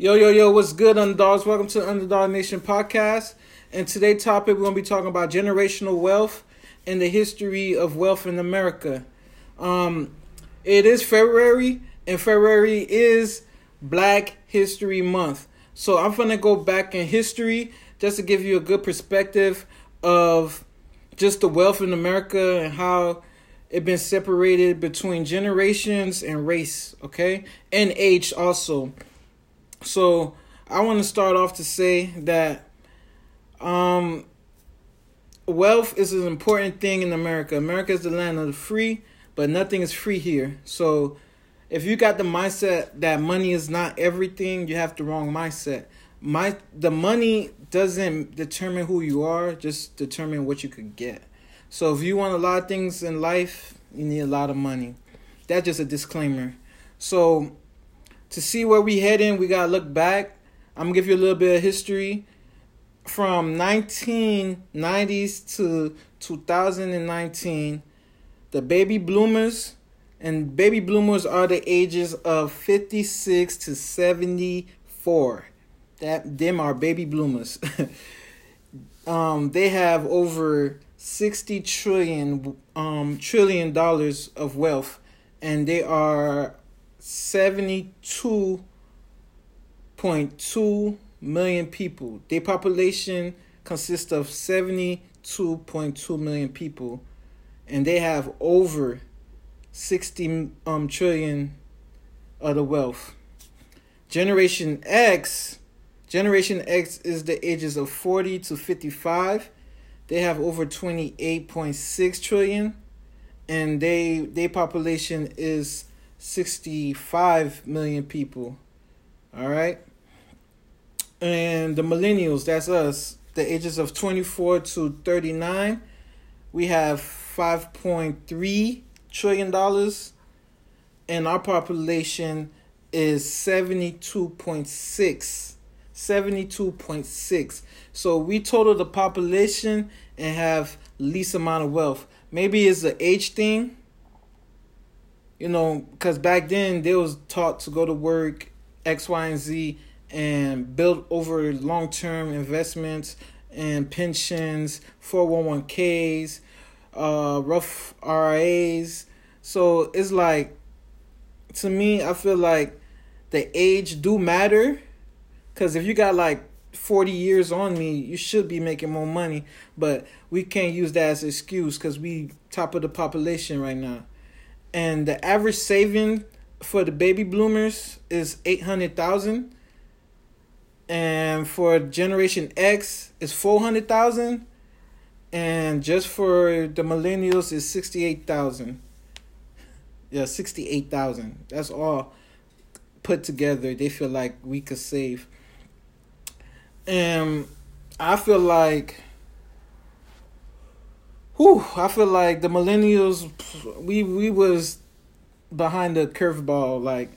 Yo, yo, yo, what's good, underdogs? Welcome to the Underdog Nation podcast. And today's topic, we're going to be talking about generational wealth and the history of wealth in America. Um, it is February, and February is Black History Month. So I'm going to go back in history just to give you a good perspective of just the wealth in America and how it been separated between generations and race, okay? And age also. So I want to start off to say that um wealth is an important thing in America. America is the land of the free, but nothing is free here. So if you got the mindset that money is not everything, you have the wrong mindset. My the money doesn't determine who you are, just determine what you could get. So if you want a lot of things in life, you need a lot of money. That's just a disclaimer. So to see where we heading, we gotta look back. I'm gonna give you a little bit of history from 1990s to 2019. The baby bloomers and baby bloomers are the ages of 56 to 74. That them are baby bloomers. um, they have over 60 trillion um trillion dollars of wealth and they are 72.2 million people. Their population consists of 72.2 million people, and they have over 60 um, trillion of the wealth. Generation X, Generation X is the ages of 40 to 55. They have over 28.6 trillion, and they their population is 65 million people. All right. And the millennials, that's us, the ages of 24 to 39, we have 5.3 trillion dollars and our population is 72.6 72.6 so we total the population and have least amount of wealth maybe it's the age thing you know, because back then they was taught to go to work X, Y, and Z and build over long term investments and pensions, 401ks, uh, Roth IRAs. So it's like, to me, I feel like the age do matter. Because if you got like 40 years on me, you should be making more money. But we can't use that as excuse because we top of the population right now and the average saving for the baby bloomers is 800,000 and for generation X is 400,000 and just for the millennials is 68,000 yeah 68,000 that's all put together they feel like we could save. And I feel like whew, I feel like the millennials, we we was behind the curveball. Like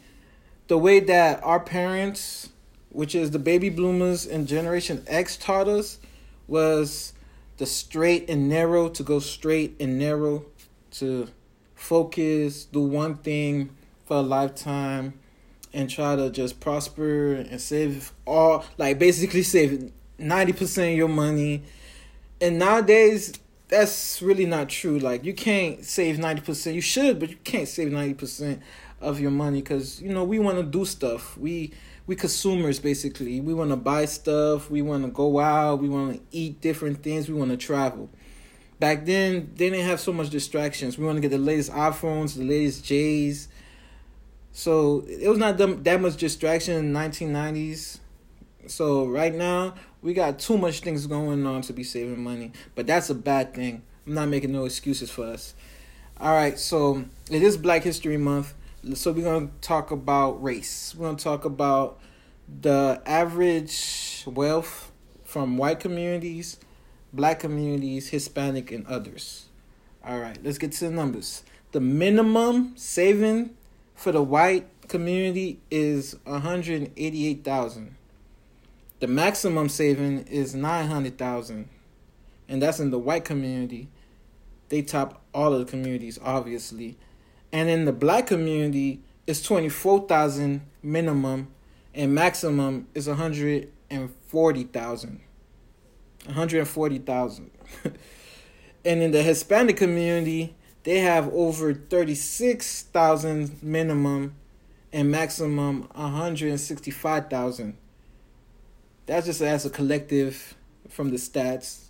the way that our parents, which is the baby bloomers and Generation X, taught us was the straight and narrow to go straight and narrow to focus, do one thing for a lifetime, and try to just prosper and save all like basically save ninety percent of your money. And nowadays that's really not true. Like you can't save ninety percent. You should, but you can't save ninety percent of your money because you know we want to do stuff. We we consumers basically. We want to buy stuff. We want to go out. We want to eat different things. We want to travel. Back then, they didn't have so much distractions. We want to get the latest iPhones, the latest J's. So it was not that much distraction in the 1990s. So right now, we got too much things going on to be saving money, but that's a bad thing. I'm not making no excuses for us. All right, so it is Black History Month, so we're gonna talk about race. We're gonna talk about the average wealth from white communities, black communities, Hispanic, and others. All right, let's get to the numbers. The minimum saving for the white community is 188,000. The maximum saving is 900,000 and that's in the white community. They top all of the communities obviously. And in the black community it's 24,000 minimum and maximum is 140,000. 140,000. and in the Hispanic community, they have over 36,000 minimum and maximum 165,000. That's just as a collective from the stats,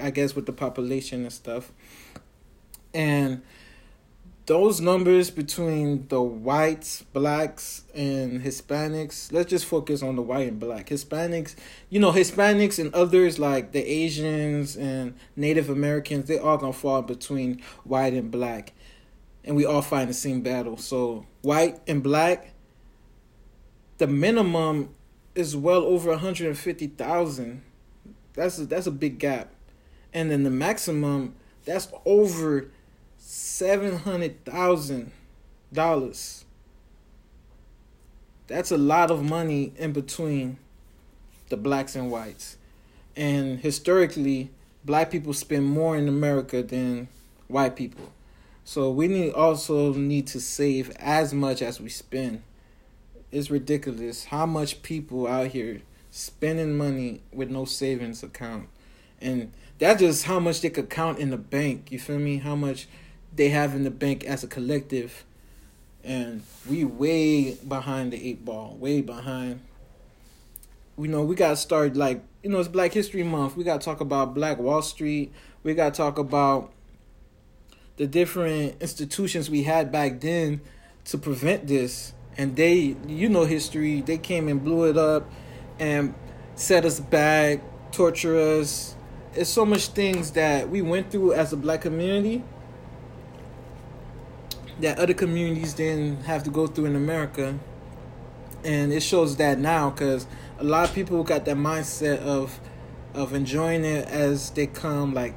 I guess, with the population and stuff. And those numbers between the whites, blacks, and Hispanics, let's just focus on the white and black. Hispanics, you know, Hispanics and others like the Asians and Native Americans, they all gonna fall between white and black. And we all fight the same battle. So, white and black, the minimum is well over 150,000. That's a, that's a big gap. And then the maximum, that's over seven hundred thousand dollars. That's a lot of money in between the blacks and whites. And historically, black people spend more in America than white people. So we need also need to save as much as we spend. It's ridiculous how much people out here spending money with no savings account. And that's just how much they could count in the bank. You feel me? How much they have in the bank as a collective, and we way behind the eight ball, way behind. We know we gotta start like you know it's Black History Month. We gotta talk about Black Wall Street. We gotta talk about the different institutions we had back then to prevent this. And they, you know, history. They came and blew it up, and set us back, torture us. It's so much things that we went through as a black community that other communities didn't have to go through in America. And it shows that now because a lot of people got that mindset of of enjoying it as they come, like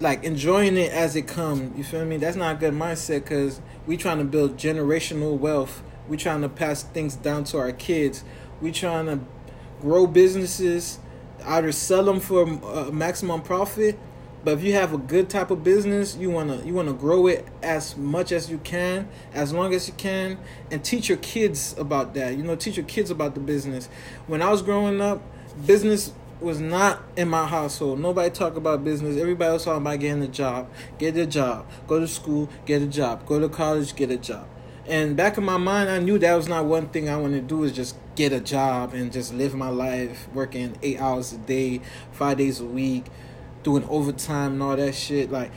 like enjoying it as it come. You feel me? That's not a good mindset because we trying to build generational wealth. We trying to pass things down to our kids. We trying to grow businesses, either sell them for a maximum profit but if you have a good type of business, you wanna you wanna grow it as much as you can, as long as you can, and teach your kids about that. You know, teach your kids about the business. When I was growing up, business was not in my household. Nobody talked about business. Everybody was talking about getting a job, get a job, go to school, get a job, go to college, get a job. And back in my mind, I knew that was not one thing I wanted to do is just get a job and just live my life working eight hours a day, five days a week doing overtime and all that shit. Like,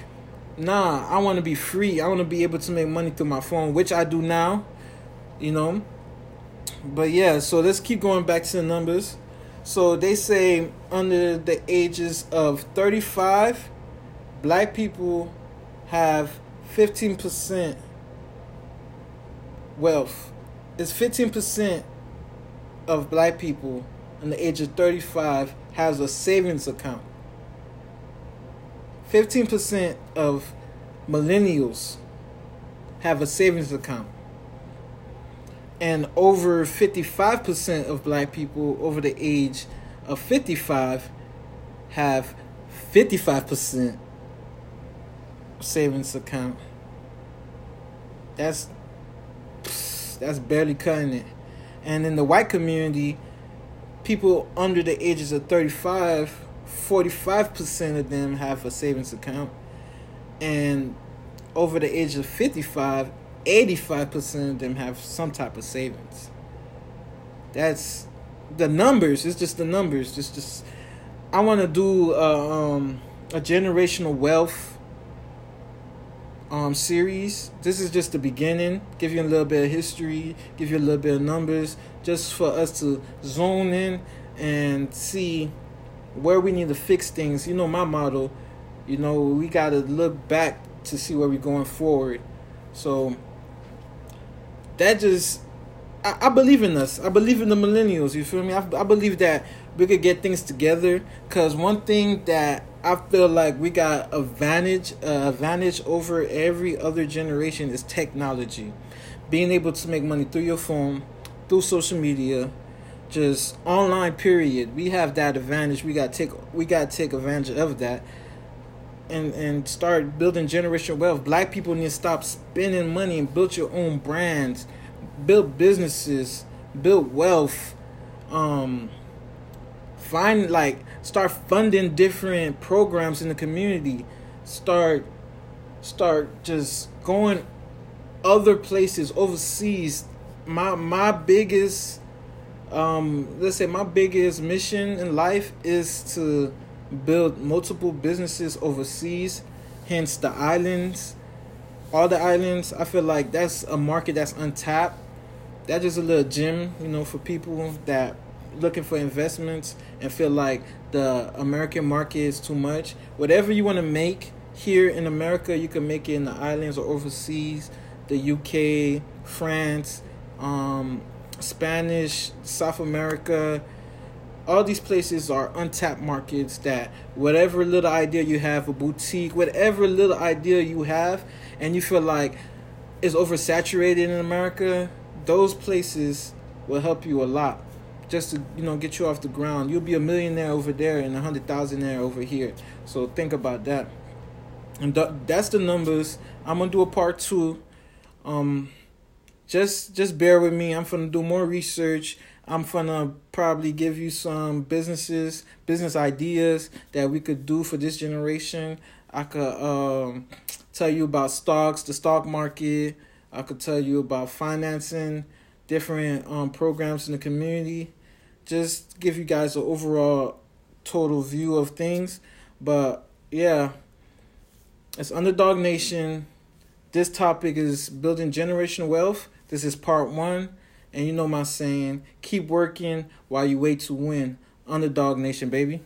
nah, I want to be free. I want to be able to make money through my phone, which I do now, you know. But yeah, so let's keep going back to the numbers. So they say under the ages of 35, black people have 15% wealth. It's 15% of black people in the age of 35 has a savings account. 15% of millennials have a savings account. And over 55% of black people over the age of 55 have 55% savings account. That's that's barely cutting it. And in the white community, people under the ages of 35 45% of them have a savings account. And over the age of 55, 85% of them have some type of savings. That's the numbers. It's just the numbers. Just, just I want to do a, um, a generational wealth um, series. This is just the beginning. Give you a little bit of history. Give you a little bit of numbers, just for us to zone in and see where we need to fix things. You know, my model, you know, we got to look back to see where we're going forward. So that just, I, I, believe in us. I believe in the millennials. You feel me? I, I believe that we could get things together. Cause one thing that I feel like we got advantage, uh, advantage over every other generation is technology. Being able to make money through your phone, through social media, just online period we have that advantage we got take we got take advantage of that and and start building generational wealth black people need to stop spending money and build your own brands build businesses build wealth, um, find like start funding different programs in the community, start start just going other places overseas. My my biggest um let's say my biggest mission in life is to build multiple businesses overseas, hence the islands. All the islands, I feel like that's a market that's untapped. That's just a little gem, you know, for people that looking for investments and feel like the American market is too much. Whatever you want to make here in America, you can make it in the islands or overseas, the UK, France, um, Spanish, South America. All these places are untapped markets that whatever little idea you have, a boutique, whatever little idea you have, and you feel like is oversaturated in America, those places will help you a lot just to you know get you off the ground. You'll be a millionaire over there and a hundred thousandaire over here. So think about that. And th- that's the numbers. I'm gonna do a part two. Um, just just bear with me. I'm gonna do more research. I'm gonna probably give you some businesses, business ideas that we could do for this generation. I could um, tell you about stocks, the stock market. I could tell you about financing, different um, programs in the community. Just give you guys an overall total view of things. But yeah, it's Underdog Nation. This topic is building generational wealth. This is part one. And you know my saying keep working while you wait to win. Underdog Nation, baby.